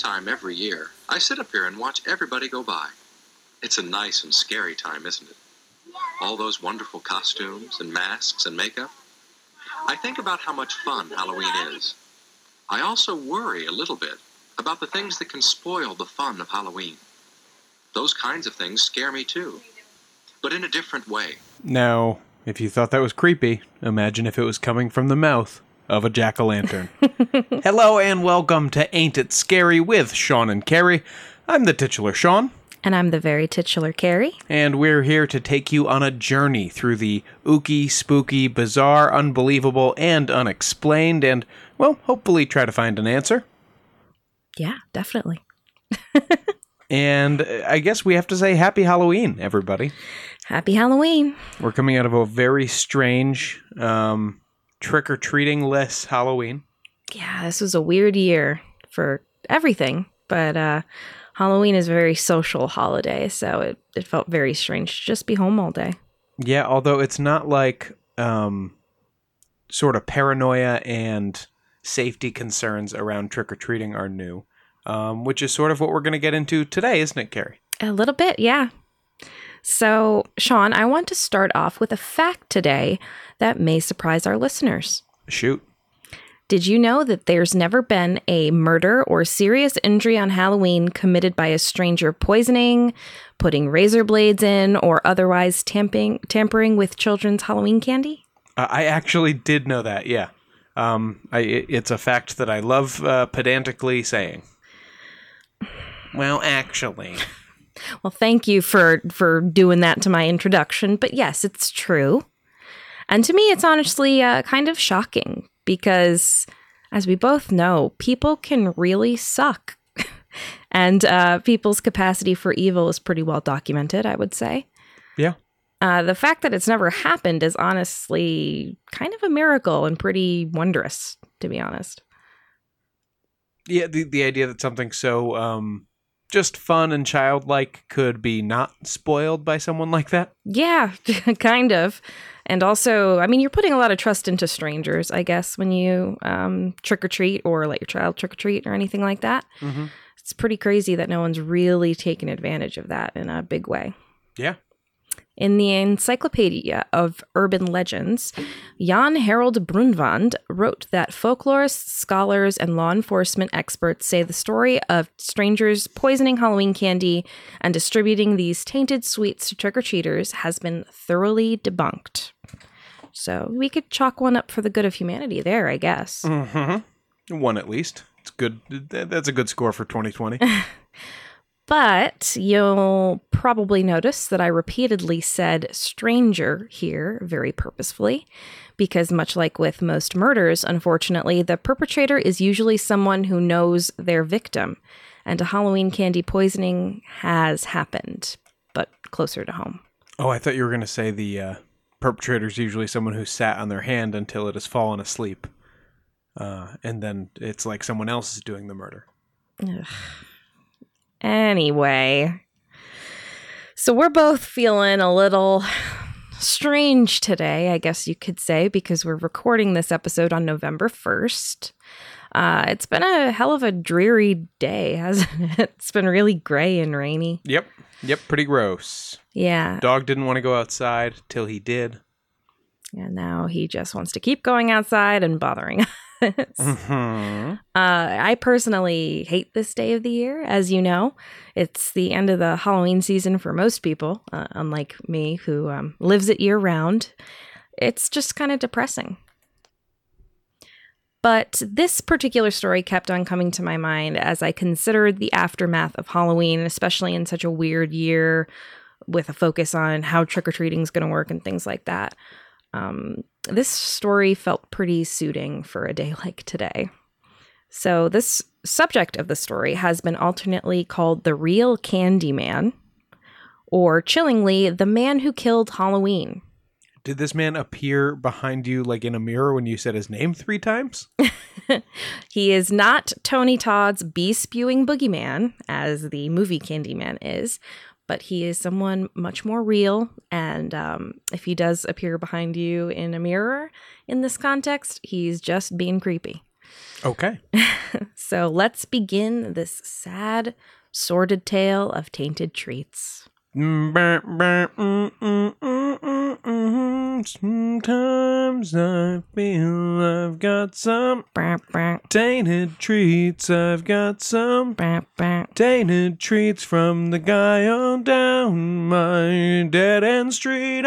Time every year, I sit up here and watch everybody go by. It's a nice and scary time, isn't it? All those wonderful costumes and masks and makeup. I think about how much fun Halloween is. I also worry a little bit about the things that can spoil the fun of Halloween. Those kinds of things scare me too, but in a different way. Now, if you thought that was creepy, imagine if it was coming from the mouth of a jack o' lantern. Hello and welcome to Ain't It Scary with Sean and Carrie. I'm the titular Sean, And I'm the very titular Carrie. and we're here to take you on a journey through the ooky, spooky, bizarre, unbelievable, and unexplained, and, well, hopefully try to find an answer. Yeah, definitely. And uh, I guess we have to say Happy Halloween, everybody. Happy Halloween. We're coming out of a very strange, um, trick or treating less Halloween. Yeah, this was a weird year for everything, but uh Halloween is a very social holiday, so it, it felt very strange to just be home all day. Yeah, although it's not like um, sort of paranoia and safety concerns around trick or treating are new, um, which is sort of what we're going to get into today, isn't it, Carrie? A little bit, yeah. So, Sean, I want to start off with a fact today that may surprise our listeners. Shoot. Did you know that there's never been a murder or serious injury on Halloween committed by a stranger poisoning, putting razor blades in, or otherwise tamping, tampering with children's Halloween candy? Uh, I actually did know that, yeah. Um, I, it's a fact that I love uh, pedantically saying. Well, actually. Well, thank you for for doing that to my introduction, but yes, it's true. And to me, it's honestly uh, kind of shocking because, as we both know, people can really suck, and uh, people's capacity for evil is pretty well documented. I would say. Yeah. Uh, the fact that it's never happened is honestly kind of a miracle and pretty wondrous, to be honest. Yeah, the, the idea that something so um, just fun and childlike could be not spoiled by someone like that. Yeah, kind of. And also, I mean, you're putting a lot of trust into strangers, I guess, when you um, trick or treat or let your child trick or treat or anything like that. Mm-hmm. It's pretty crazy that no one's really taken advantage of that in a big way. Yeah. In the Encyclopedia of Urban Legends, Jan Harold Brunvand wrote that folklorists, scholars, and law enforcement experts say the story of strangers poisoning Halloween candy and distributing these tainted sweets to trick or treaters has been thoroughly debunked. So we could chalk one up for the good of humanity there, I guess. Mm-hmm. One at least. It's good. That's a good score for 2020. But you'll probably notice that I repeatedly said stranger here very purposefully, because much like with most murders, unfortunately, the perpetrator is usually someone who knows their victim, and a Halloween candy poisoning has happened, but closer to home. oh, I thought you were going to say the uh, perpetrator's usually someone who sat on their hand until it has fallen asleep. Uh, and then it's like someone else is doing the murder. Ugh. Anyway, so we're both feeling a little strange today, I guess you could say, because we're recording this episode on November 1st. Uh, it's been a hell of a dreary day, hasn't it? It's been really gray and rainy. Yep. Yep. Pretty gross. Yeah. Dog didn't want to go outside till he did. And now he just wants to keep going outside and bothering Mm-hmm. Uh, I personally hate this day of the year, as you know. It's the end of the Halloween season for most people, uh, unlike me, who um, lives it year round. It's just kind of depressing. But this particular story kept on coming to my mind as I considered the aftermath of Halloween, especially in such a weird year with a focus on how trick or treating is going to work and things like that. Um, this story felt pretty suiting for a day like today. So, this subject of the story has been alternately called the real Candyman, or chillingly, the man who killed Halloween. Did this man appear behind you like in a mirror when you said his name three times? he is not Tony Todd's bee spewing boogeyman, as the movie Candyman is, but he is someone much more real. And um, if he does appear behind you in a mirror in this context, he's just being creepy. Okay. so let's begin this sad, sordid tale of tainted treats. Sometimes I feel I've got some tainted treats. I've got some tainted treats from the guy on down my dead end street.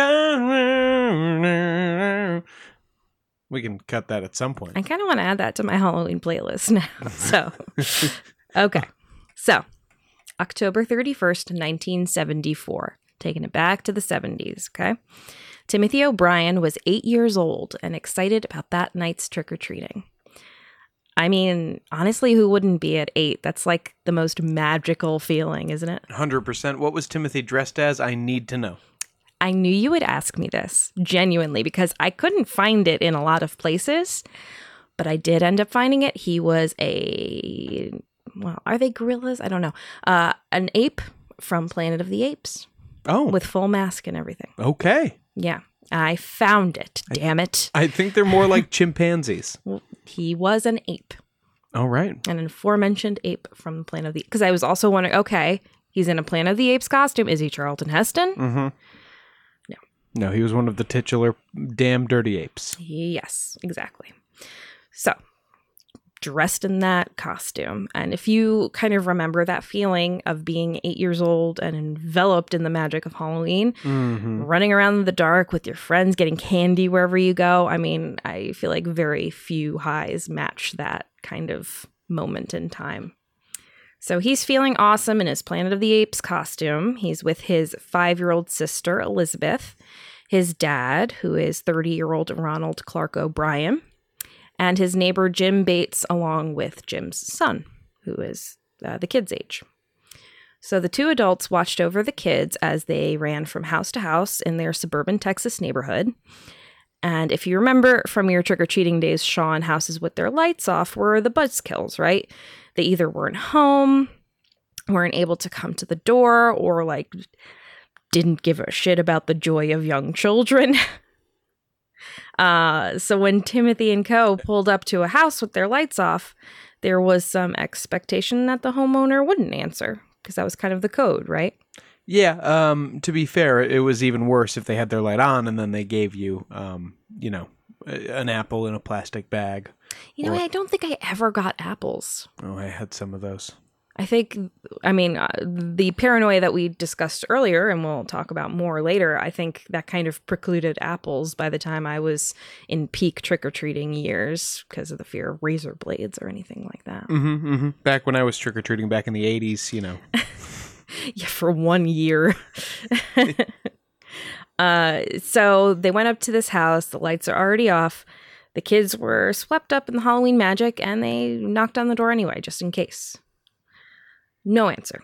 We can cut that at some point. I kind of want to add that to my Halloween playlist now. So, okay. So, October 31st, 1974. Taking it back to the 70s, okay? Timothy O'Bryan was eight years old and excited about that night's trick or treating. I mean, honestly, who wouldn't be at eight? That's like the most magical feeling, isn't it? 100%. What was Timothy dressed as? I need to know. I knew you would ask me this, genuinely, because I couldn't find it in a lot of places, but I did end up finding it. He was a, well, are they gorillas? I don't know. Uh, an ape from Planet of the Apes. Oh. With full mask and everything. Okay. Yeah. I found it. Damn it. I think they're more like chimpanzees. Well, he was an ape. All right. An aforementioned ape from the Planet of the Because I was also wondering, okay, he's in a Planet of the Apes costume. Is he Charlton Heston? Mm-hmm. No. No, he was one of the titular damn dirty apes. Yes, exactly. So dressed in that costume. And if you kind of remember that feeling of being eight years old and enveloped in the magic of Halloween, Mm-hmm. running around in the dark with your friends, getting candy wherever you go, I mean, I feel like very few highs match that kind of moment in time. So he's feeling awesome in his Planet of the Apes costume. He's with his five year old sister, Elizabeth, his dad, who is 30 year old Ronald Clark O'Bryan, and his neighbor Jim Bates, along with Jim's son, who is uh, the kid's age. So the two adults watched over the kids as they ran from house to house in their suburban Texas neighborhood. And if you remember from your trick or treating days, Sean, houses with their lights off were the buzzkills, right? They either weren't home, weren't able to come to the door, or like didn't give a shit about the joy of young children. Uh, so when Timothy and Co. pulled up to a house with their lights off, there was some expectation that the homeowner wouldn't answer because that was kind of the code, right? Yeah. Um. To be fair, it was even worse if they had their light on and then they gave you, um, you know, an apple in a plastic bag. You know, Or- I don't think I ever got apples. Oh, I had some of those. I think, I mean, uh, the paranoia that we discussed earlier, and we'll talk about more later, I think that kind of precluded apples by the time I was in peak trick or treating years because of the fear of razor blades or anything like that. Mm-hmm, mm-hmm. Back when I was trick or treating back in the '80s, you know. yeah, for one year. uh, so they went up to this house. The lights are already off. The kids were swept up in the Halloween magic and they knocked on the door anyway, just in case. No answer.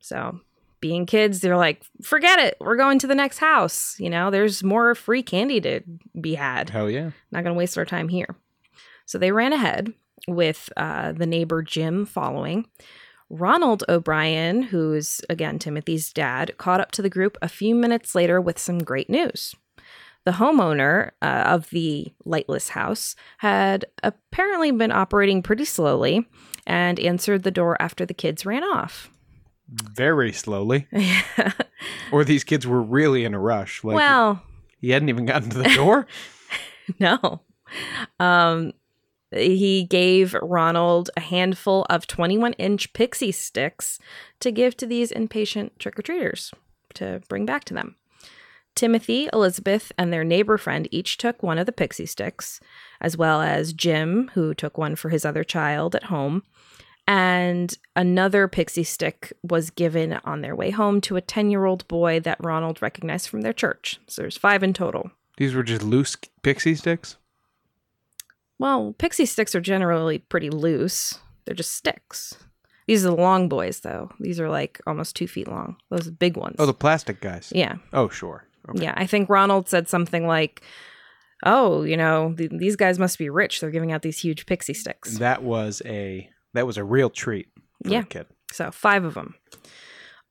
So, being kids, they're like, forget it. We're going to the next house. You know, there's more free candy to be had Hell yeah. not going to waste our time here. So they ran ahead with uh, the neighbor Jim following. Ronald O'Bryan, who's again Timothy's dad, caught up to the group a few minutes later with some great news. The homeowner uh, of the lightless house had apparently been operating pretty slowly and answered the door after the kids ran off. Very slowly. Or these kids were really in a rush. Like well, he hadn't even gotten to the door. No. Um, he gave Ronald a handful of 21 inch pixie sticks to give to these impatient trick or treaters to bring back to them. Timothy, Elizabeth, and their neighbor friend each took one of the pixie sticks, as well as Jim, who took one for his other child at home. And another pixie stick was given on their way home to a 10 year old boy that Ronald recognized from their church. So there's five in total. These were just loose pixie sticks? Well, pixie sticks are generally pretty loose, they're just sticks. These are the long boys, though. These are like almost two feet long. Those are big ones. Oh, the plastic guys. yeah. Oh, sure. Okay. Yeah, I think Ronald said something like, "Oh, you know, th- these guys must be rich. They're giving out these huge pixie sticks." That was a that was a real treat for Yeah. kid. So five of them.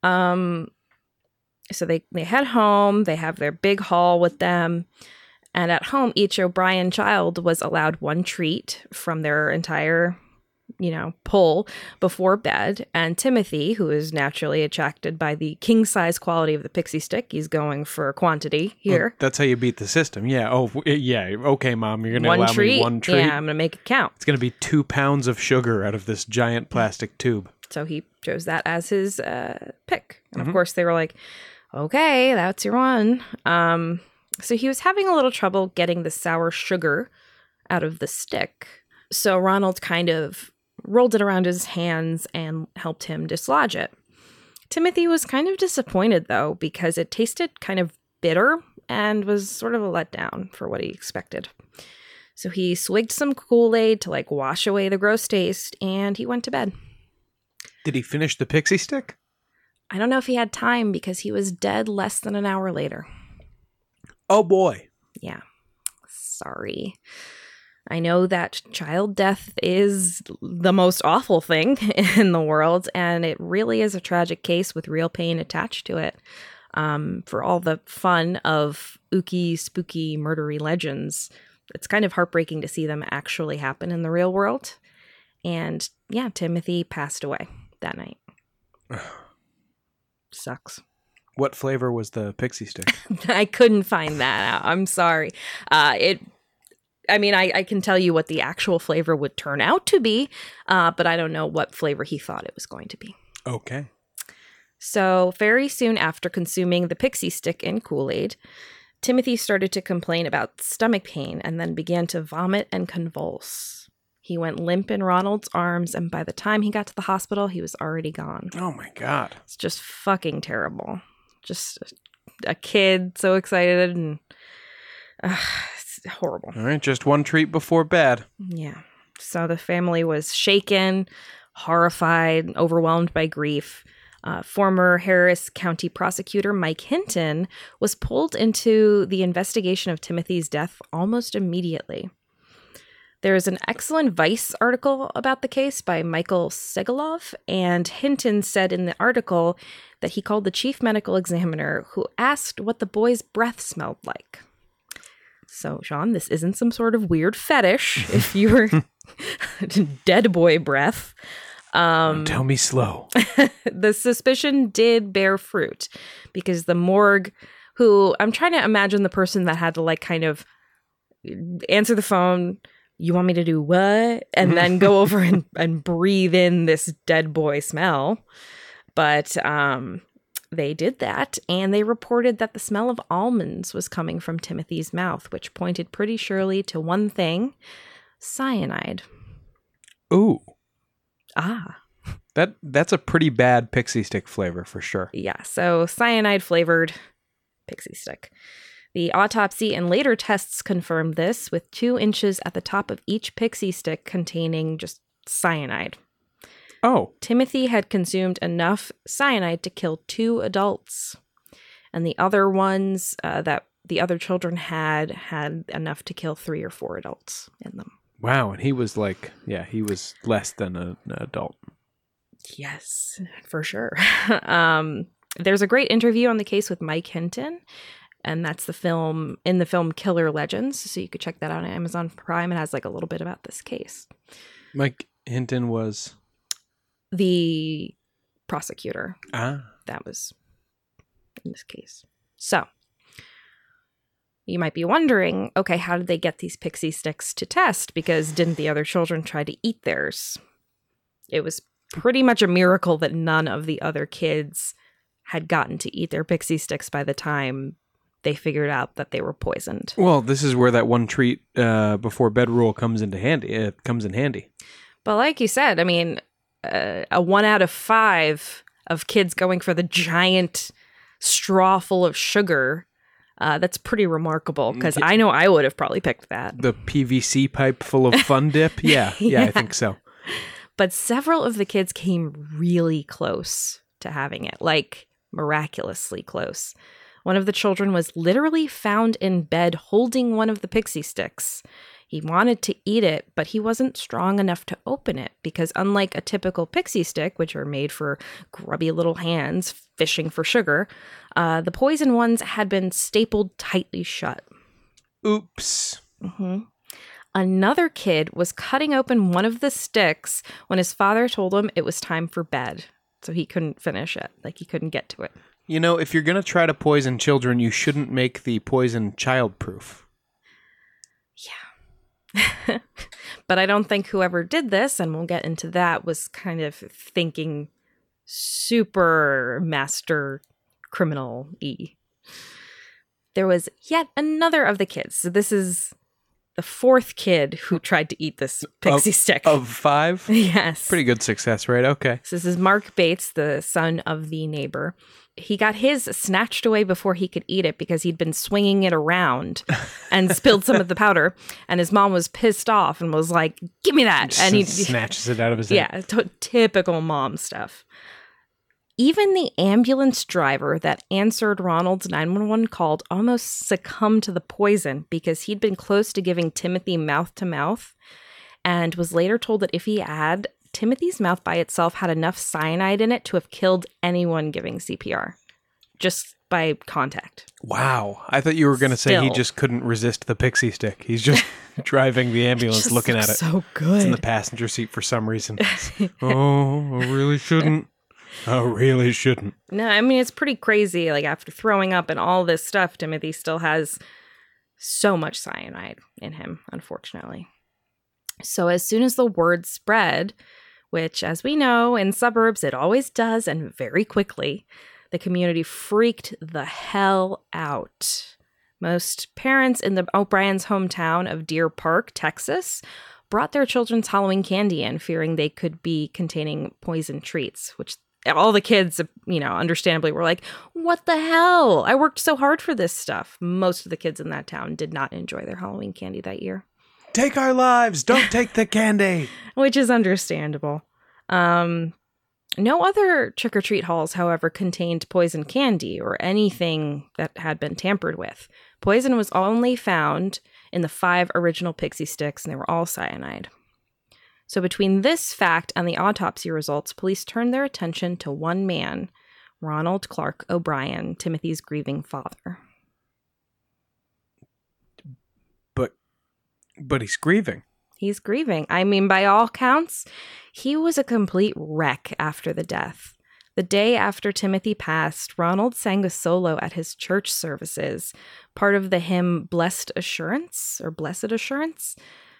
Um, so they they head home. They have their big haul with them, and at home, each O'Bryan child was allowed one treat from their entire, you know, pull before bed. And Timothy, who is naturally attracted by the king size quality of the pixie stick, he's going for quantity here. Well, that's how you beat the system. Yeah. Oh, yeah. Okay, mom. You're gonna allow treat. me one treat. Yeah, I'm gonna make it count. It's gonna be two pounds of sugar out of this giant plastic tube. So he chose that as his uh, pick. And Mhm. of course, they were like, okay, that's your one. Um, so he was having a little trouble getting the sour sugar out of the stick. So Ronald kind of rolled it around his hands and helped him dislodge it. Timothy was kind of disappointed, though, because it tasted kind of bitter and was sort of a letdown for what he expected. So he swigged some Kool Aid to like wash away the gross taste and he went to bed. Did he finish the pixie stick? I don't know if he had time because he was dead less than an hour later. Oh boy. Yeah. Sorry. I know that child death is the most awful thing in the world, and it really is a tragic case with real pain attached to it. Um, for all the fun of ooky, spooky, murdery legends, it's kind of heartbreaking to see them actually happen in the real world. And yeah, Timothy passed away that night. Sucks. What flavor was the pixie stick? I couldn't find that out. I'm sorry. Uh, it. I mean, I, I can tell you what the actual flavor would turn out to be, uh, but I don't know what flavor he thought it was going to be. okay. So, very soon after consuming the pixie stick in Kool Aid, Timothy started to complain about stomach pain and then began to vomit and convulse. He went limp in Ronald's arms, and by the time he got to the hospital, he was already gone. Oh my god. It's just fucking terrible. Just a, kid so excited and uh, horrible. All right, just one treat before bed. Yeah. So the family was shaken, horrified, overwhelmed by grief. Uh, former Harris County prosecutor Mike Hinton was pulled into the investigation of Timothy's death almost immediately. There is an excellent Vice article about the case by Michael Segalov, and Hinton said in the article that he called the chief medical examiner who asked what the boy's breath smelled like. So, Sean, this isn't some sort of weird fetish if you're dead boy breath. Um, Tell me slow. the suspicion did bear fruit because the morgue, who I'm trying to imagine the person that had to like kind of answer the phone, you want me to do what? And then go over and, and breathe in this dead boy smell. But um, they did that and they reported that the smell of almonds was coming from Timothy's mouth, which pointed pretty surely to one thing cyanide. Ooh. Ah. That that's a pretty bad pixie stick flavor for sure. Yeah, so cyanide flavored pixie stick. The autopsy and later tests confirmed this, with two inches at the top of each pixie stick containing just cyanide. Oh, Timothy had consumed enough cyanide to kill two adults, and the other ones uh, that the other children had had enough to kill three or four adults in them. wow. And he was like, yeah, he was less than a, an adult. Yes, for sure. um, there's a great interview on the case with Mike Hinton, and that's the film in the film Killer Legends. So you could check that out on Amazon Prime. It has like a little bit about this case. Mike Hinton was The prosecutor ah that was in this case. So you might be wondering, okay, how did they get these pixie sticks to test? Because didn't the other children try to eat theirs? It was pretty much a miracle that none of the other kids had gotten to eat their pixie sticks by the time they figured out that they were poisoned. Well, this is where that one treat uh, before bed rule comes into handy. It comes in handy. But like you said, I mean, uh, a one out of five of kids going for the giant straw full of sugar. Uh, that's pretty remarkable because I know I would have probably picked that. The PVC pipe full of fun dip. Yeah, yeah, I think so. But several of the kids came really close to having it, like miraculously close. One of the children was literally found in bed holding one of the pixie sticks. He wanted to eat it, but he wasn't strong enough to open it because, unlike a typical pixie stick, which are made for grubby little hands fishing for sugar, uh, the poison ones had been stapled tightly shut. Oops. hmm Another kid was cutting open one of the sticks when his father told him it was time for bed. So he couldn't finish it. Like he couldn't get to it. You know, if you're going to try to poison children, you shouldn't make the poison childproof. but I don't think whoever did this, and we'll get into that, was kind of thinking super master criminal E. There was yet another of the kids. So this is the fourth kid who tried to eat this pixie stick. Of five? yes. Pretty good success rate. Okay. So this is Mark Bates, the son of the neighbor. He got his snatched away before he could eat it because he'd been swinging it around and spilled some of the powder. And his mom was pissed off and was like, "Give me that!" And he, snatches it out of his yeah, t- typical mom stuff. Even the ambulance driver that answered Ronald's 911 call almost succumbed to the poison because he'd been close to giving Timothy mouth to mouth and was later told that if he had, Timothy's mouth by itself had enough cyanide in it to have killed anyone giving CPR just by contact. Wow. I thought you were going to say he just couldn't resist the pixie stick. He's just driving the ambulance looking at it. So It's in the passenger seat for some reason. oh, I really shouldn't. I really shouldn't. No, I mean it's pretty crazy. Like after throwing up and all this stuff, Timothy still has so much cyanide in him, unfortunately. So as soon as the word spread, which as we know in suburbs it always does and very quickly, the community freaked the hell out. Most parents in the O'Bryan's hometown of Deer Park, Texas, brought their children's Halloween candy in, fearing they could be containing poison treats, which all the kids, you know, understandably were like, What the hell? I worked so hard for this stuff. Most of the kids in that town did not enjoy their Halloween candy that year, Take our lives. Don't take the candy. which is understandable. Um, no other trick or treat halls, however, contained poison candy or anything that had been tampered with. Poison was only found in the five original pixie sticks, and they were all cyanide. So, between this fact and the autopsy results, police turned their attention to one man, Ronald Clark O'Bryan, Timothy's grieving father. But he's grieving. He's grieving. I mean, by all counts, he was a complete wreck after the death. The day after Timothy passed, Ronald sang a solo at his church services, part of the hymn Blessed Assurance or Blessed Assurance.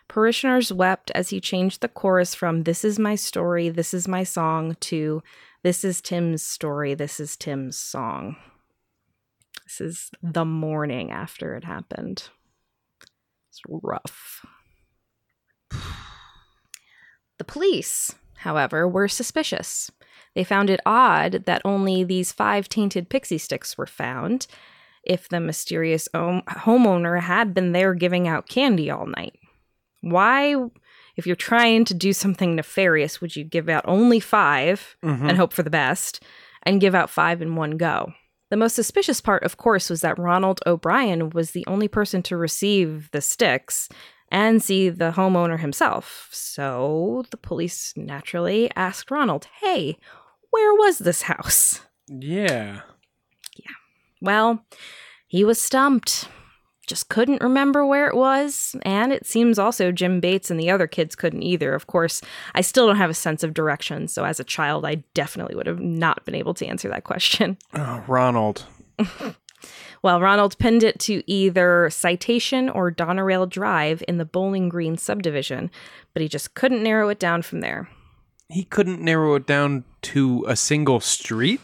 Parishioners wept as he changed the chorus from This is my story, this is my song to This is Tim's story, this is Tim's song. This is the morning after it happened. It's rough. The police, however, were suspicious. They found it odd that only these five tainted pixie sticks were found if the mysterious home- homeowner had been there giving out candy all night. Why, if you're trying to do something nefarious, would you give out only 5 Mhm. and hope for the best and give out five in one go? The most suspicious part, of course, was that Ronald O'Bryan was the only person to receive the sticks and see the homeowner himself. So the police naturally asked Ronald, Hey, where was this house? Yeah. Yeah. Well, he was stumped. Just couldn't remember where it was. And it seems also Jim Bates and the other kids couldn't either. Of course, I still don't have a sense of direction. So as a child, I definitely would have not been able to answer that question. Oh, Ronald. Well, Ronald pinned it to either Citation or Donerail Drive in the Bowling Green subdivision, but he just couldn't narrow it down from there. He couldn't narrow it down to a single street.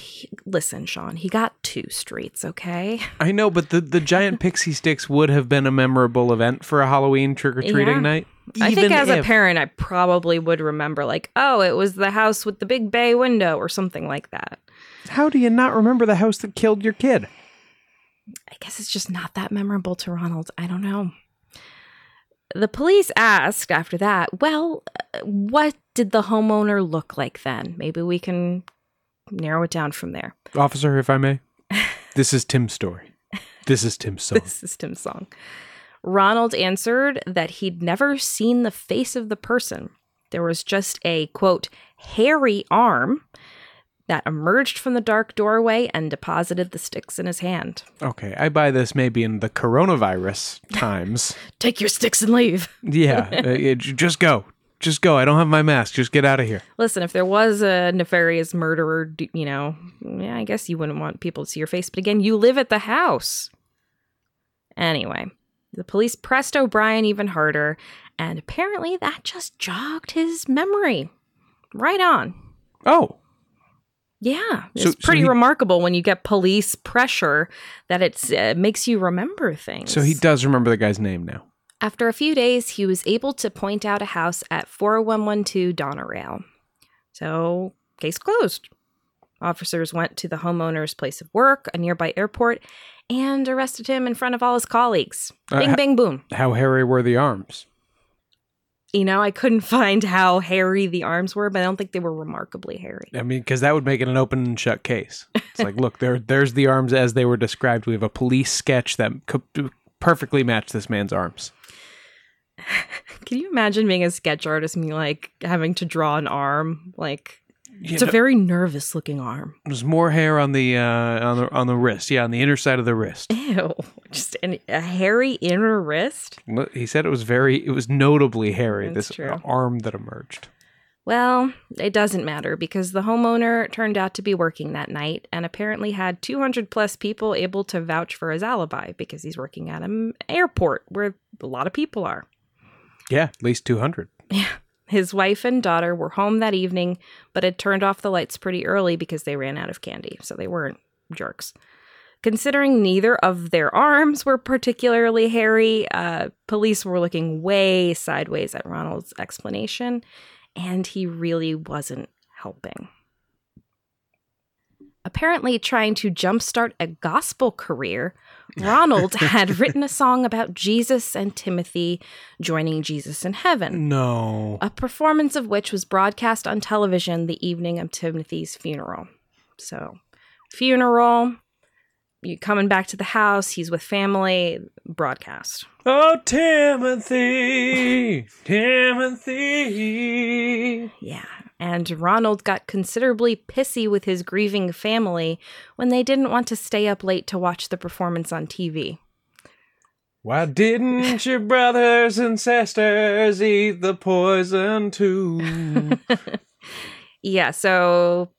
He, listen, Sean, he got two streets, okay? I know, but the, the giant pixie sticks would have been a memorable event for a Halloween trick or treating Yeah. night. I think as a parent, I probably would remember, like, oh, it was the house with the big bay window or something like that. How do you not remember the house that killed your kid? I guess it's just not that memorable to Ronald. I don't know. The police asked after that, well, uh, what did the homeowner look like then? Maybe we can narrow it down from there. Officer, if I may, this is Tim's story. This is Tim's song. This is Tim's song. Ronald answered that he'd never seen the face of the person. There was just a quote, hairy arm that emerged from the dark doorway and deposited the sticks in his hand. Okay, I buy this maybe in the coronavirus times. Take your sticks and leave. Yeah, uh, it- just go. Just go. I don't have my mask. Just get out of here. Listen, if there was a nefarious murderer, you know, yeah, I guess you wouldn't want people to see your face. But again, you live at the house. Anyway, the police pressed O'Bryan even harder, and apparently that just jogged his memory. Right on. Oh, Yeah, it's So- so pretty he- remarkable when you get police pressure that it uh, makes you remember things. so he does remember the guy's name now. After a few days, he was able to point out a house at 4112 Donerail. So, case closed. Officers went to the homeowner's place of work, a nearby airport, and arrested him in front of all his colleagues. Uh, Bing, ha- bing, boom. How hairy were the arms? You know, I couldn't find how hairy the arms were, but I don't think they were remarkably hairy. I mean, because that would make it an open and shut case. It's like, look, there, there's the arms as they were described. We have a police sketch that co- perfectly matched this man's arms. Can you imagine being a sketch artist and me like having to draw an arm? Like, You it's a very nervous looking arm. there's more hair on the uh, on the on the wrist. Yeah, on the inner side of the wrist. Ew. Just an, a hairy inner wrist? He said it was very, it was notably hairy. That's this true. arm that emerged. Well, it doesn't matter because the homeowner turned out to be working that night and apparently had 200 plus people able to vouch for his alibi because he's working at an airport where a lot of people are. Yeah, at least two hundred. Yeah. His wife and daughter were home that evening, but had turned off the lights pretty early because they ran out of candy, so they weren't jerks. Considering neither of their arms were particularly hairy, uh, police were looking way sideways at Ronald's explanation, and he really wasn't helping. Apparently, trying to jumpstart a gospel career, Ronald had written a song about Jesus and Timothy joining Jesus in heaven No. a performance of which was broadcast on television the evening of Timothy's funeral. So, funeral, you coming back to the house, he's with family, broadcast. Oh, Timothy, Timothy. Yeah. And Ronald got considerably pissy with his grieving family when they didn't want to stay up late to watch the performance on TV. Why didn't your brothers and sisters eat the poison too? Yeah, so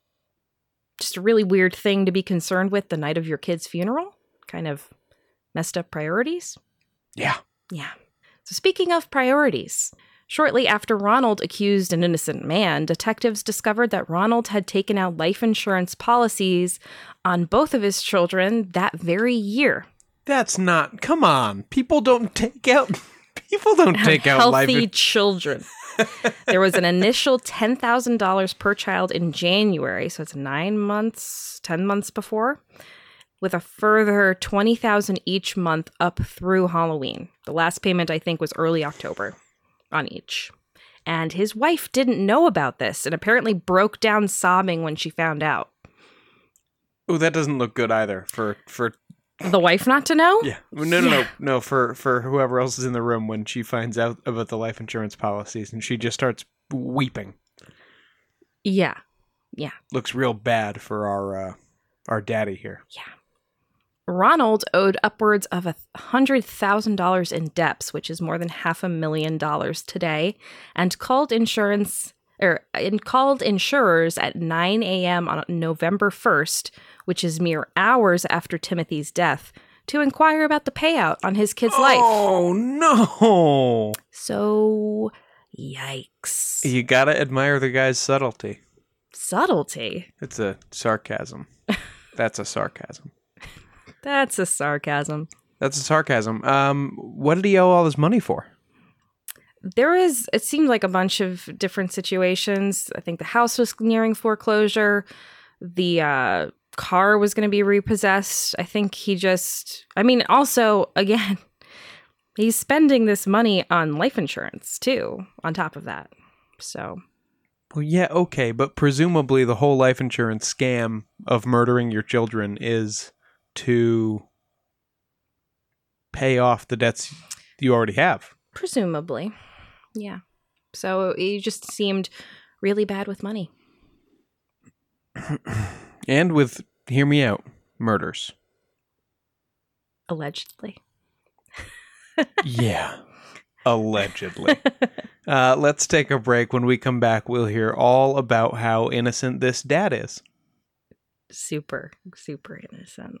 just a really weird thing to be concerned with the night of your kid's funeral. Kind of messed up priorities. yeah. Yeah. So, speaking of priorities, shortly after Ronald accused an innocent man, detectives discovered that Ronald had taken out life insurance policies on both of his children that very year. That's not. Come on. People don't take out. People don't take out life. Healthy children. there was an initial $10,000 per child in January, so it's nine months, 10 months before, with a further 20000 each month up through Halloween. The last payment, I think, was early October on each. And his wife didn't know about this and apparently broke down sobbing when she found out. Oh, that doesn't look good either. For for The wife not to know? yeah. No, no, no, Yeah. no. For for whoever else is in the room when she finds out about the life insurance policies and she just starts weeping. Yeah. Yeah. Looks real bad for our uh, our daddy here. Ronald owed upwards of a hundred thousand dollars in debts, which is more than half a million dollars today, and called insurance or and called insurers at 9 a.m. on November 1st, which is mere hours after Timothy's death, to inquire about the payout on his kid's life. Oh no! So, yikes. You gotta admire the guy's subtlety. Subtlety. It's a sarcasm. That's a sarcasm. That's a sarcasm. That's a sarcasm. Um, what did he owe all this money for? There is, it seemed like a bunch of different situations. I think the house was nearing foreclosure. The uh, car was going to be repossessed. I think he just, I mean, also, again, he's spending this money on life insurance too, on top of that. So, Well, yeah, okay, but presumably the whole life insurance scam of murdering your children is to pay off the debts you already have. presumably, yeah. So he just seemed really bad with money. And with, hear me out, murders. Allegedly. yeah. Allegedly. uh, let's take a break. When we come back, we'll hear all about how innocent this dad is. super, super innocent.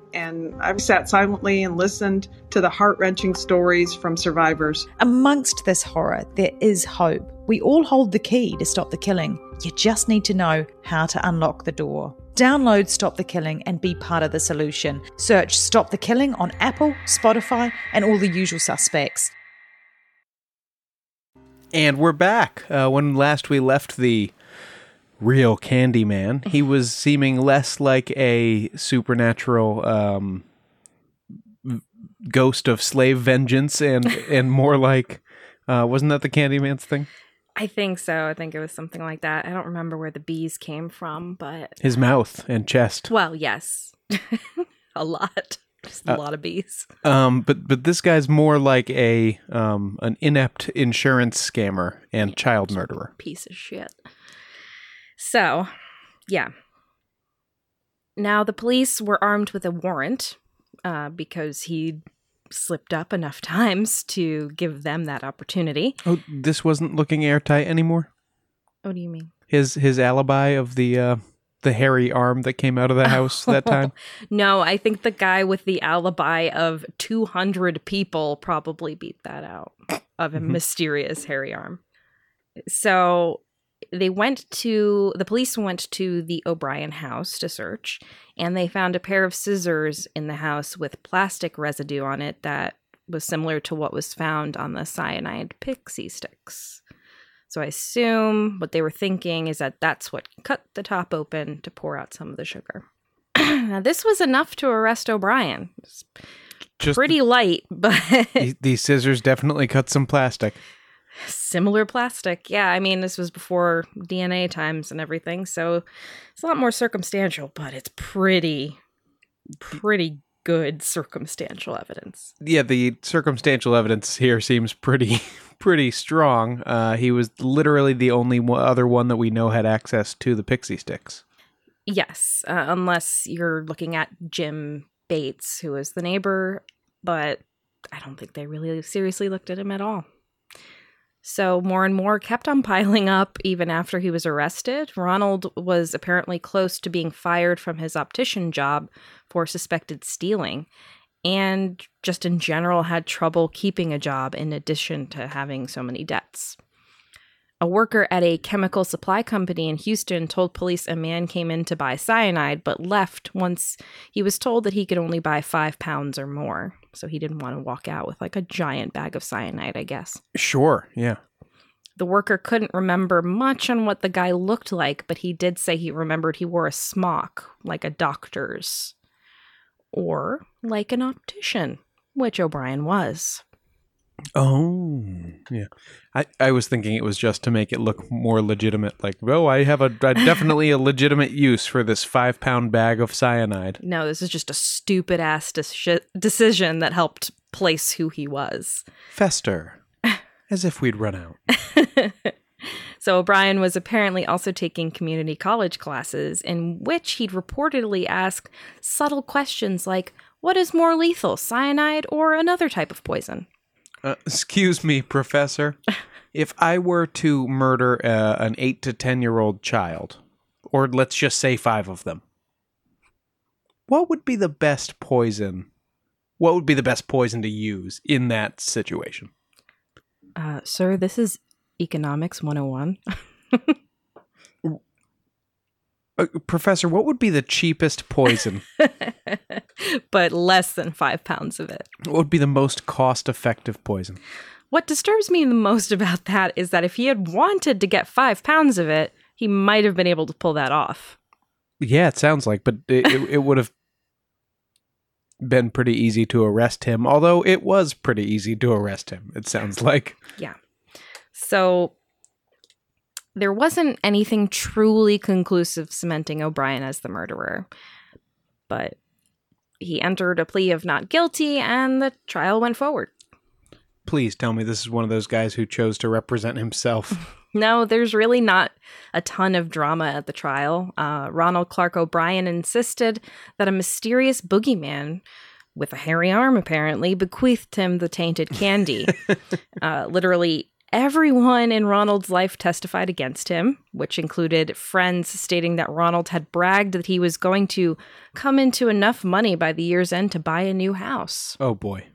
and I've sat silently and listened to the heart wrenching stories from survivors. Amongst this horror, there is hope. We all hold the key to stop the killing. You just need to know how to unlock the door. Download Stop the Killing and be part of the solution. Search Stop the Killing on Apple, Spotify, and all the usual suspects. And we're back. Uh, when last we left the real Candyman, he was seeming less like a supernatural um, ghost of slave vengeance and and more like uh, wasn't that the Candyman's thing? I think so. I think it was something like that. I don't remember where the bees came from, but His mouth and chest. well, yes. a lot. Just a Uh, lot of bees. Um, but but this guy's more like a um an inept insurance scammer and child murderer. Piece of shit. So, yeah. Now the police were armed with a warrant uh, because he slipped up enough times to give them that opportunity. Oh, this wasn't looking airtight anymore. What do you mean? His his alibi of the uh the hairy arm that came out of the house that time. No, I think the guy with the alibi of 200 people probably beat that out of a Mhm. mysterious hairy arm. So they went to the police went to the O'Bryan house to search and they found a pair of scissors in the house with plastic residue on it that was similar to what was found on the cyanide pixie sticks. So I assume what they were thinking is that that's what cut the top open to pour out some of the sugar. now, this was enough to arrest O'Bryan. Just pretty light, but these, these scissors definitely cut some plastic. Similar plastic. Yeah, I mean, this was before DNA times and everything, so it's a lot more circumstantial, but it's pretty, pretty good circumstantial evidence. Yeah, the circumstantial evidence here seems pretty pretty strong. Uh, he was literally the only one, other one that we know had access to the pixie sticks. Yes, uh, unless you're looking at Jim Bates, who is the neighbor, but I don't think they really seriously looked at him at all. So more and more kept on piling up even after he was arrested. Ronald was apparently close to being fired from his optician job for suspected stealing and just in general had trouble keeping a job in addition to having so many debts. A worker at a chemical supply company in Houston told police a man came in to buy cyanide but left once he was told that he could only buy five pounds or more. So he didn't want to walk out with like a giant bag of cyanide, I guess. Sure, yeah. The worker couldn't remember much on what the guy looked like, but he did say he remembered he wore a smock, like a doctor's, or like an optician, which O'Bryan was. Oh, yeah. I, I was thinking it was just to make it look more legitimate. Like, oh, I have a, a definitely a legitimate use for this five pound bag of cyanide. No, this is just a stupid ass deci- decision that helped place who he was. Fester, as if we'd run out. So O'Bryan was apparently also taking community college classes in which he'd reportedly ask subtle questions like, What is more lethal, cyanide or another type of poison? Uh, excuse me, Professor. if I were to murder uh, an eight to ten year old child, or let's just say five of them, what would be the best poison? What would be the best poison to use in that situation? Uh, sir, this is Economics 101. Uh, Professor, what would be the cheapest poison? but less than five pounds of it. what would be the most cost effective poison? What disturbs me the most about that is that if he had wanted to get five pounds of it, he might have been able to pull that off. Yeah, it sounds like, but it, it, it would have been pretty easy to arrest him, although it was pretty easy to arrest him, it sounds like. Yeah. So there wasn't anything truly conclusive cementing O'Bryan as the murderer. But he entered a plea of not guilty and the trial went forward. Please tell me this is one of those guys who chose to represent himself. No, there's really not a ton of drama at the trial. Uh, Ronald Clark O'Bryan insisted that a mysterious boogeyman with a hairy arm apparently bequeathed him the tainted candy. uh, literally everyone in Ronald's life testified against him, which included friends stating that Ronald had bragged that he was going to come into enough money by the year's end to buy a new house. oh boy.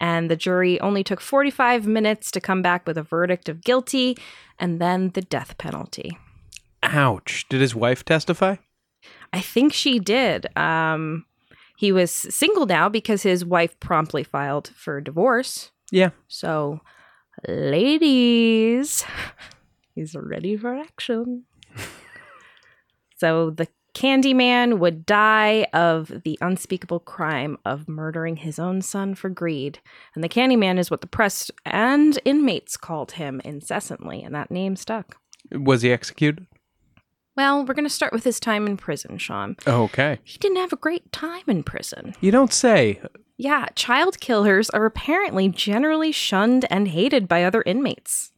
And the jury only took 45 minutes to come back with a verdict of guilty and then the death penalty. Ouch. Did his wife testify? I think she did. Um, he was single now because his wife promptly filed for divorce. Yeah. So, ladies, he's ready for action. so, the Candyman would die of the unspeakable crime of murdering his own son for greed. And the Candyman is what the press and inmates called him incessantly, and that name stuck. Was he executed? Well, we're going to start with his time in prison, Sean. Okay. He didn't have a great time in prison. You don't say. Yeah, child killers are apparently generally shunned and hated by other inmates.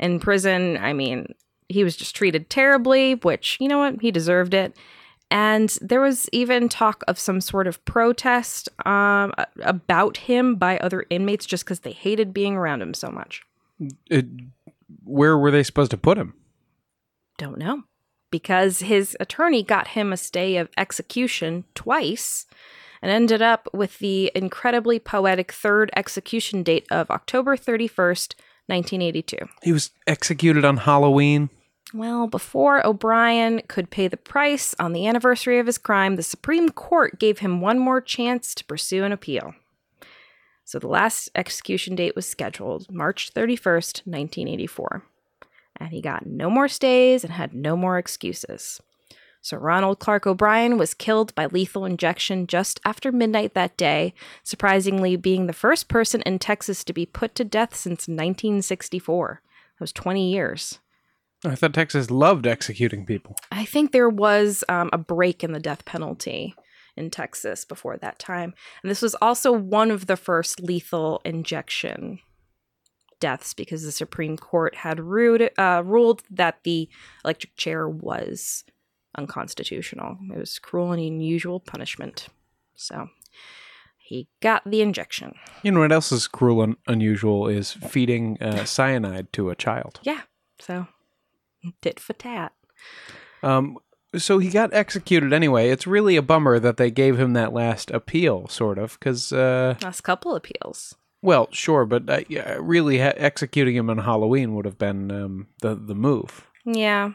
In prison, I mean, he was just treated terribly, which, you know what, he deserved it. And there was even talk of some sort of protest um, about him by other inmates just because they hated being around him so much. It, where were they supposed to put him? Don't know. Because his attorney got him a stay of execution twice and ended up with the incredibly poetic third execution date of October 31st, 1982. He was executed on Halloween. Well, before O'Bryan could pay the price on the anniversary of his crime, the Supreme Court gave him one more chance to pursue an appeal. So the last execution date was scheduled March 31st, 1984. And he got no more stays and had no more excuses. So Ronald Clark O'Bryan was killed by lethal injection just after midnight that day, surprisingly being the first person in Texas to be put to death since 1964. That was 20 years. I thought Texas loved executing people. I think there was um, a break in the death penalty in Texas before that time. And this was also one of the first lethal injection deaths because the Supreme Court had ruled, uh, ruled that the electric chair was unconstitutional. It was cruel and unusual punishment. So he got the injection. You know what else is cruel and unusual is feeding uh, cyanide to a child. Yeah. So tit for tat. Um, so he got executed anyway. It's really a bummer that they gave him that last appeal, sort of, because, uh, Last couple appeals. well, sure, but uh, yeah, really ha- executing him on Halloween would have been um, the the move. Yeah.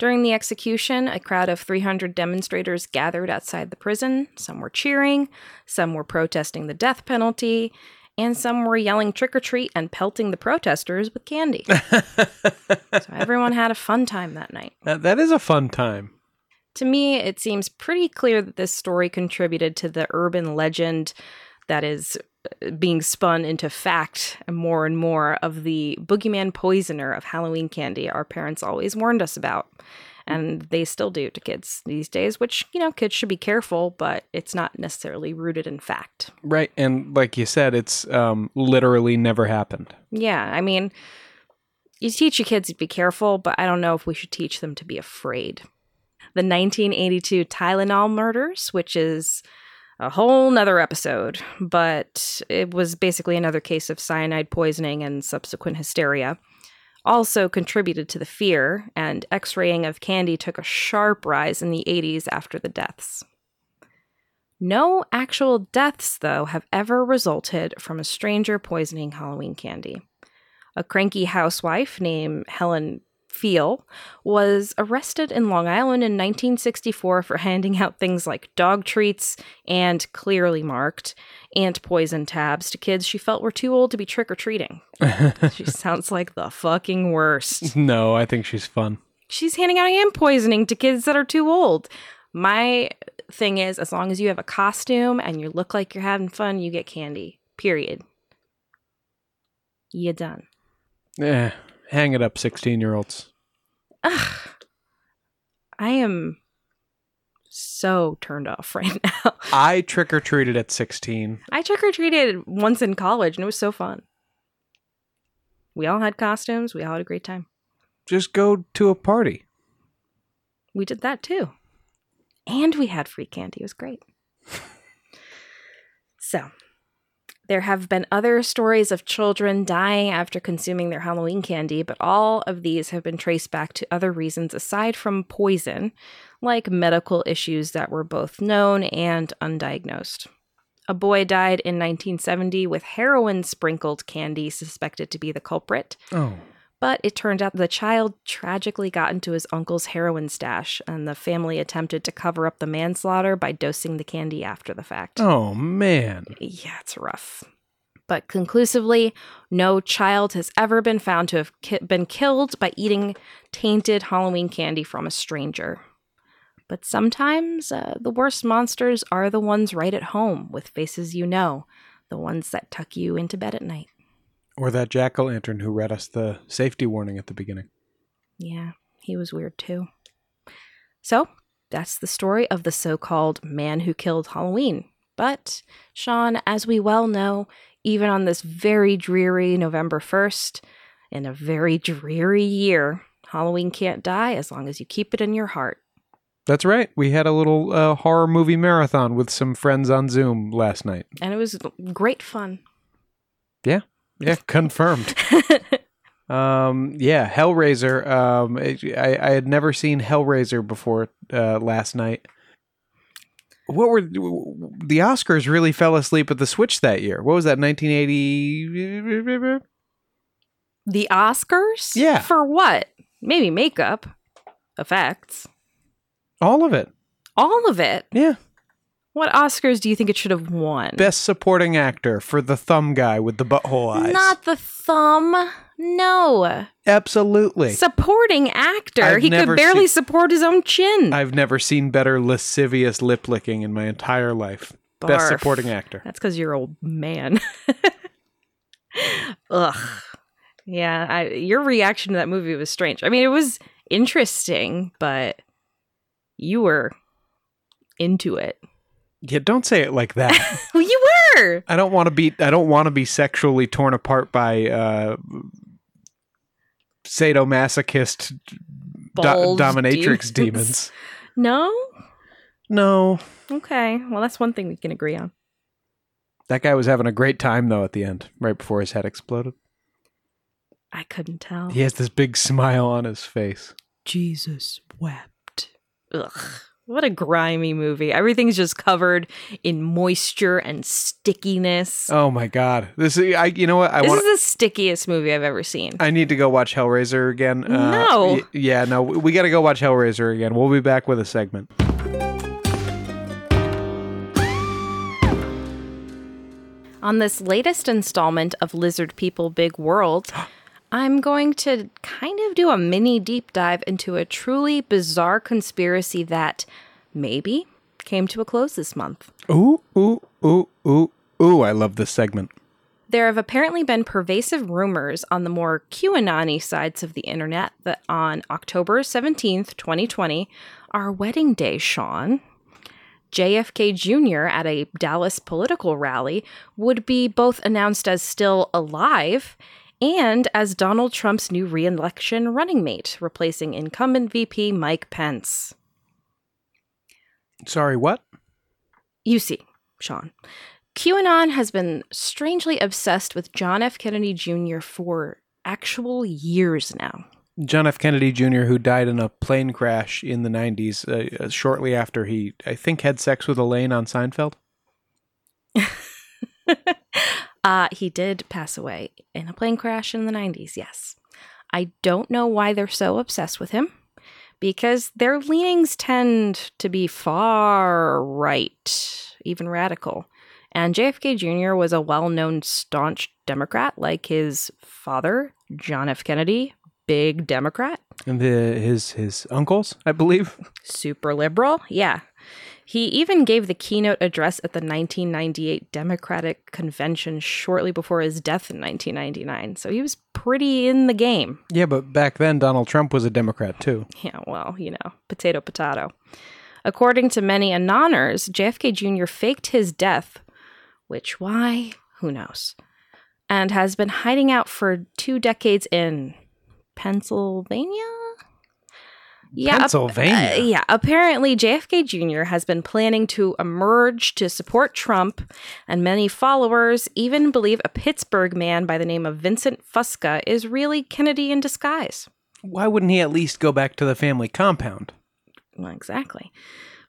During the execution, a crowd of 300 demonstrators gathered outside the prison. Some were cheering, some were protesting the death penalty, and some were yelling trick or treat and pelting the protesters with candy. so everyone had a fun time that night. That, that is a fun time. To me, it seems pretty clear that this story contributed to the urban legend that is being spun into fact more and more of the boogeyman poisoner of Halloween candy our parents always warned us about. And they still do to kids these days, which, you know, kids should be careful, but it's not necessarily rooted in fact. Right. And like you said, it's um, literally never happened. Yeah, I mean, you teach your kids to be careful, but I don't know if we should teach them to be afraid. The 1982 Tylenol murders, which is a whole nother episode, but it was basically another case of cyanide poisoning and subsequent hysteria. Also contributed to the fear, and x raying of candy took a sharp rise in the 80s after the deaths. No actual deaths, though, have ever resulted from a stranger poisoning Halloween candy. A cranky housewife named Helen Pfeil was arrested in Long Island in 1964 for handing out things like dog treats and clearly marked ant poison tabs to kids she felt were too old to be trick or treating. she sounds like the fucking worst. No, I think she's fun. She's handing out ant poisoning to kids that are too old. My thing is, as long as you have a costume and you look like you're having fun, you get candy. Period. You done. Eh, hang it up, 16 year olds. Ugh. I am so turned off right now. I trick or treated at 16. I trick or treated once in college and it was so fun. We all had costumes. We all had a great time. Just go to a party. We did that too. And we had free candy. It was great. so, there have been other stories of children dying after consuming their Halloween candy, but all of these have been traced back to other reasons aside from poison, like medical issues that were both known and undiagnosed. A boy died in 1970 with heroin sprinkled candy suspected to be the culprit. Oh. But it turned out the child tragically got into his uncle's heroin stash, and the family attempted to cover up the manslaughter by dosing the candy after the fact. Oh, man. Yeah, it's rough. But conclusively, no child has ever been found to have ki- been killed by eating tainted Halloween candy from a stranger. But sometimes uh, the worst monsters are the ones right at home with faces you know, the ones that tuck you into bed at night. Or that jack o' lantern who read us the safety warning at the beginning. Yeah, he was weird too. So, that's the story of the so called man who killed Halloween. But, Sean, as we well know, even on this very dreary November 1st, in a very dreary year, Halloween can't die as long as you keep it in your heart. That's right. We had a little uh, horror movie marathon with some friends on Zoom last night. And it was great fun. Yeah. Yeah, confirmed. um, yeah, Hellraiser. Um, I, I had never seen Hellraiser before uh, last night. What were the Oscars really fell asleep at the switch that year? What was that? 1980. The Oscars? Yeah. For what? Maybe makeup, effects, All of it. all of it. Yeah. What Oscars do you think it should have won? Best supporting actor for the thumb guy with the butthole eyes. Not the thumb. No. Absolutely. Supporting actor. I've he could barely support his own chin. I've never seen better lascivious lip licking in my entire life. Best supporting actor. That's because you're old man. Ugh. Yeah, I, your reaction to that movie was strange. I mean, it was interesting, but you were into it. Yeah, don't say it like that. Well, you were. I don't want to be. I don't want to be sexually torn apart by uh, sadomasochist do- dominatrix demons. demons. No. No, Okay. Well, that's one thing we can agree on. that guy was having a great time though. At the end, right before his head exploded, I couldn't tell. he has this big smile on his face. Jesus wept. Ugh. What a grimy movie. Everything's just covered in moisture and stickiness. Oh my god, this is. I. You know what? I this want. is the stickiest movie I've ever seen. I need to go watch Hellraiser again. Uh, no. y- yeah, no, we, we got to go watch Hellraiser again. We'll be back with a segment. On this latest installment of Lizard People Big World, I'm going to kind of do a mini deep dive into a truly bizarre conspiracy that maybe came to a close this month. Ooh, ooh, ooh, ooh, Ooh, I love this segment. There have apparently been pervasive rumors on the more QAnon sides of the internet that on October 17th, 2020, our wedding day, Sean, JFK Jr. at a Dallas political rally would be both announced as still alive and as Donald Trump's new re-election running mate, replacing incumbent VP Mike Pence. Sorry, what? You see, Sean, QAnon has been strangely obsessed with John F. Kennedy Jr. for actual years now. John F. Kennedy Jr., who died in a plane crash in the 90s, uh, uh, shortly after he, I think, had sex with Elaine on Seinfeld. uh, he did pass away in a plane crash in the 90s, yes. I don't know why they're so obsessed with him, because their leanings tend to be far right, even radical. And JFK Jr. was a well known staunch Democrat, like his father, John F. Kennedy, big Democrat. And the, his his uncles, I believe. Super liberal, yeah. He even gave the keynote address at the 1998 Democratic Convention shortly before his death in 1999. So he was pretty in the game. Yeah, but back then Donald Trump was a Democrat too. Yeah, well, you know, potato potato. According to many anoners, JFK Jr. faked his death, which why? Who knows? And has been hiding out for two decades in Pennsylvania. Yeah, Pennsylvania. uh, yeah, apparently JFK Jr. has been planning to emerge to support Trump, and many followers even believe a Pittsburgh man by the name of Vincent Fusca is really Kennedy in disguise. Why wouldn't he at least go back to the family compound? Well, exactly.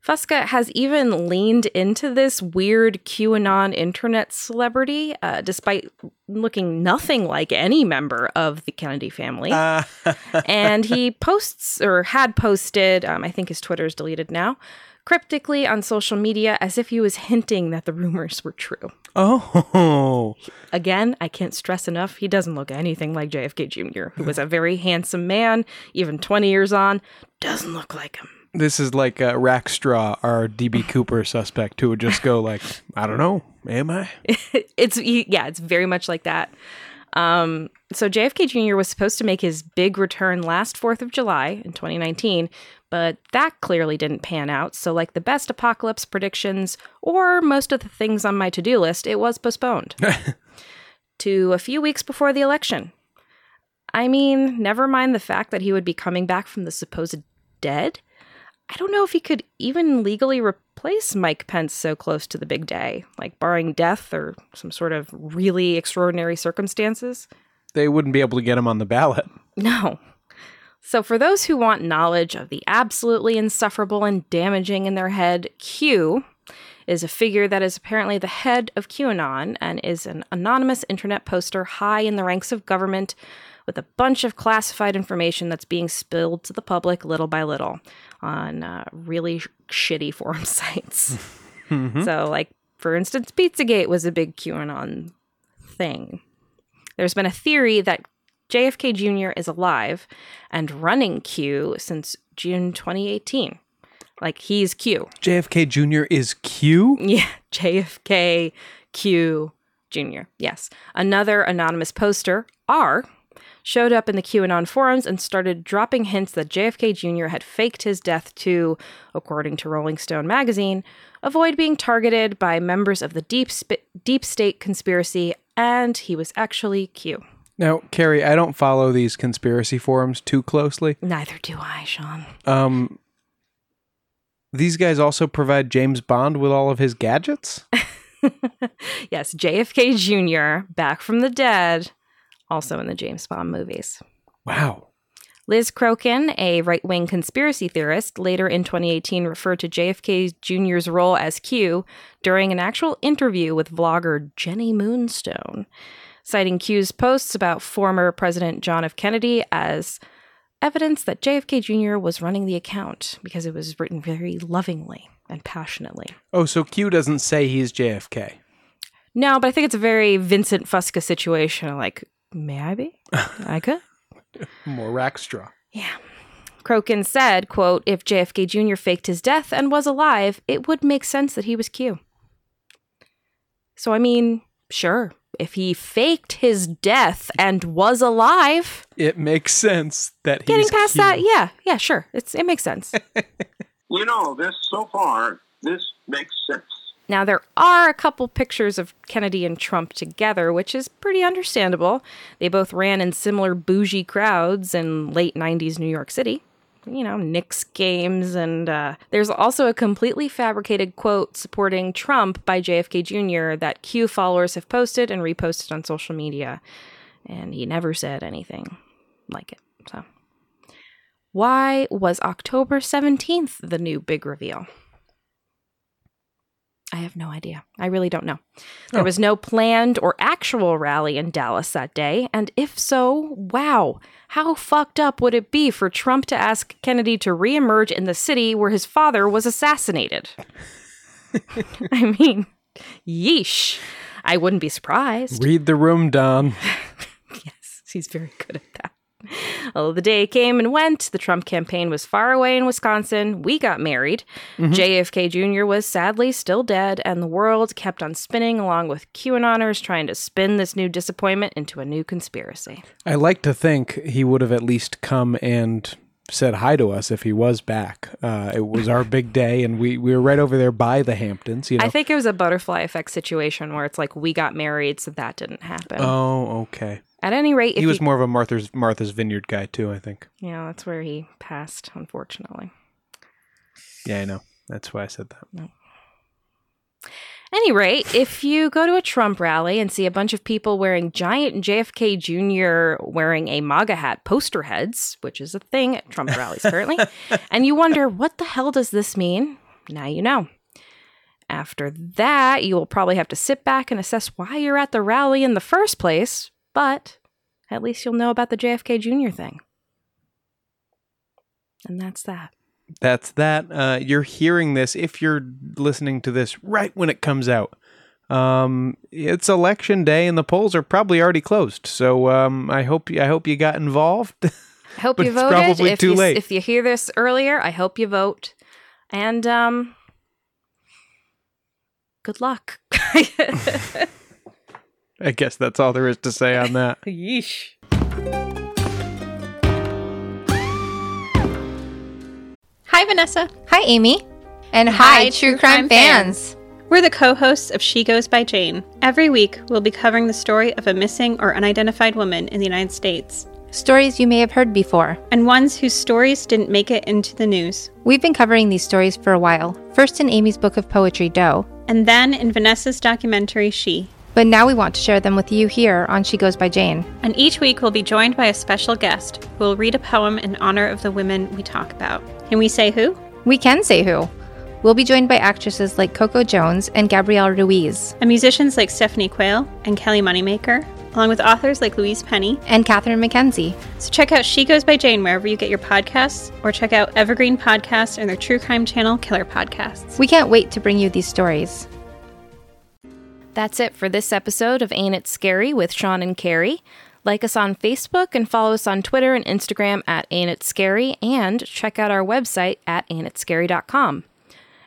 Fusca has even leaned into this weird QAnon internet celebrity, uh, despite looking nothing like any member of the Kennedy family. Uh, and he posts, or had posted, um, I think his Twitter is deleted now, cryptically on social media as if he was hinting that the rumors were true. oh, Again, I can't stress enough, he doesn't look anything like JFK Jr., who was a very handsome man, even 20 years on, doesn't look like him. This is like uh, Rackstraw, our DB Cooper suspect, who would just go like, "I don't know, am I?" it's yeah, it's very much like that. Um, so JFK Jr. was supposed to make his big return last 4th of July in 2019, but that clearly didn't pan out. So, like the best apocalypse predictions or most of the things on my to do list, it was postponed to a few weeks before the election. I mean, never mind the fact that he would be coming back from the supposed dead. I don't know if he could even legally replace Mike Pence so close to the big day, like barring death or some sort of really extraordinary circumstances. They wouldn't be able to get him on the ballot. No. So, for those who want knowledge of the absolutely insufferable and damaging in their head, Q is a figure that is apparently the head of QAnon and is an anonymous internet poster high in the ranks of government with a bunch of classified information that's being spilled to the public little by little on uh, really sh- shitty forum sites. So, like, for instance, Pizzagate was a big QAnon thing. There's been a theory that JFK Jr. is alive and running Q since June 2018. Like, he's Q. JFK Jr. is Q. Yeah, JFK Q Jr. Yes. Another anonymous poster, R, showed up in the QAnon forums and started dropping hints that JFK Jr. had faked his death to, according to Rolling Stone magazine, avoid being targeted by members of the deep sp- deep state conspiracy and he was actually Q. Now, Carrie, I don't follow these conspiracy forums too closely. Neither do I, Sean. Um, these guys also provide James Bond with all of his gadgets. yes, JFK Jr., back from the dead, also in the James Bond movies. Wow. Liz Crokin, a right wing conspiracy theorist, later in 2018 referred to JFK Jr.'s role as Q during an actual interview with vlogger Jenny Moonstone, citing Q's posts about former President John F. Kennedy as evidence that JFK Jr. was running the account because it was written very lovingly and passionately. Oh, so Q doesn't say he's JFK. No, but I think it's a very Vincent Fusca situation. Like, may I be? I could. More Rackstraw. Yeah. Crokin said, quote, if JFK Jr. faked his death and was alive, it would make sense that he was Q. So, I mean, sure, if he faked his death and was alive, It makes sense that getting past cute. that, yeah, yeah, sure. It's it makes sense. You know, this so far, this makes sense. Now, there are a couple pictures of Kennedy and Trump together, which is pretty understandable. They both ran in similar bougie crowds in late 90s New York City. You know, Knicks games. And uh, there's also a completely fabricated quote supporting Trump by JFK Jr. that Q followers have posted and reposted on social media. And he never said anything like it. So, why was October 17th the new big reveal? I have no idea. I really don't know. There Oh. was no planned or actual rally in Dallas that day. And if so, wow, how fucked up would it be for Trump to ask Kennedy to reemerge in the city where his father was assassinated? I mean, yeesh. I wouldn't be surprised. Read the room, Don. Yes, he's very good at that. Well, the day came and went. The Trump campaign was far away in Wisconsin. We got married. JFK Jr. was sadly still dead, and the world kept on spinning along with QAnoners trying to spin this new disappointment into a new conspiracy. I like to think he would have at least come and said hi to us if he was back. Uh, it was our big day, and we, we were right over there by the Hamptons. You know. I think it was a butterfly effect situation where it's like we got married, so that didn't happen. Oh, okay. At any rate, if he was you- more of a Martha's Martha's Vineyard guy too. I think. yeah, that's where he passed, unfortunately. Yeah, I know. That's why I said that. Any rate, if you go to a Trump rally and see a bunch of people wearing giant JFK Jr. wearing a MAGA hat poster heads, which is a thing at Trump rallies currently, and you wonder, what the hell does this mean? Now you know. After that, you will probably have to sit back and assess why you're at the rally in the first place, but at least you'll know about the JFK Jr. thing. And that's that. That's that. Uh, you're hearing this if you're listening to this right when it comes out. Um, it's election day and the polls are probably already closed. So um, I hope I hope you got involved. I hope you it's voted. probably if too you, late. If you hear this earlier, I hope you vote. And um good luck. I guess that's all there is to say on that. Yeesh. Hi, Vanessa. Hi, Amy. And Hi, hi, true true crime crime fans. fans. We're the co hosts of She Goes by Jane. Every week, we'll be covering the story of a missing or unidentified woman in the United States, Stories you may have heard before. and ones whose stories didn't make it into the news. We've been covering these stories for a while, first in Amy's book of poetry, Doe, And then in Vanessa's documentary, She. But now we want to share them with you here on She Goes by Jane. And each week, we'll be joined by a special guest who will read a poem in honor of the women we talk about. Can we say who? We can say who. We'll be joined by actresses like Coco Jones and Gabrielle Ruiz, And musicians like Stephanie Quayle and Kelly Moneymaker, along with authors like Louise Penny. and Catherine McKenzie. So check out She Goes by Jane wherever you get your podcasts, or check out Evergreen Podcasts and their true crime channel, Killer Podcasts. We can't wait to bring you these stories. That's it for this episode of Ain't It Scary with Sean and Carrie. Like us on Facebook and follow us on Twitter and Instagram at Ain't It Scary, and check out our website at ain'titscary.com.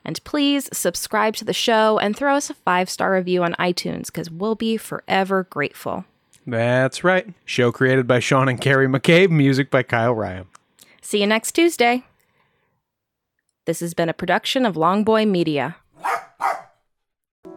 And please subscribe to the show and throw us a five star review on iTunes because we'll be forever grateful. That's right. Show created by Sean and Carrie McCabe, music by Kyle Ryan. See you next Tuesday. This has been a production of Longboy Media.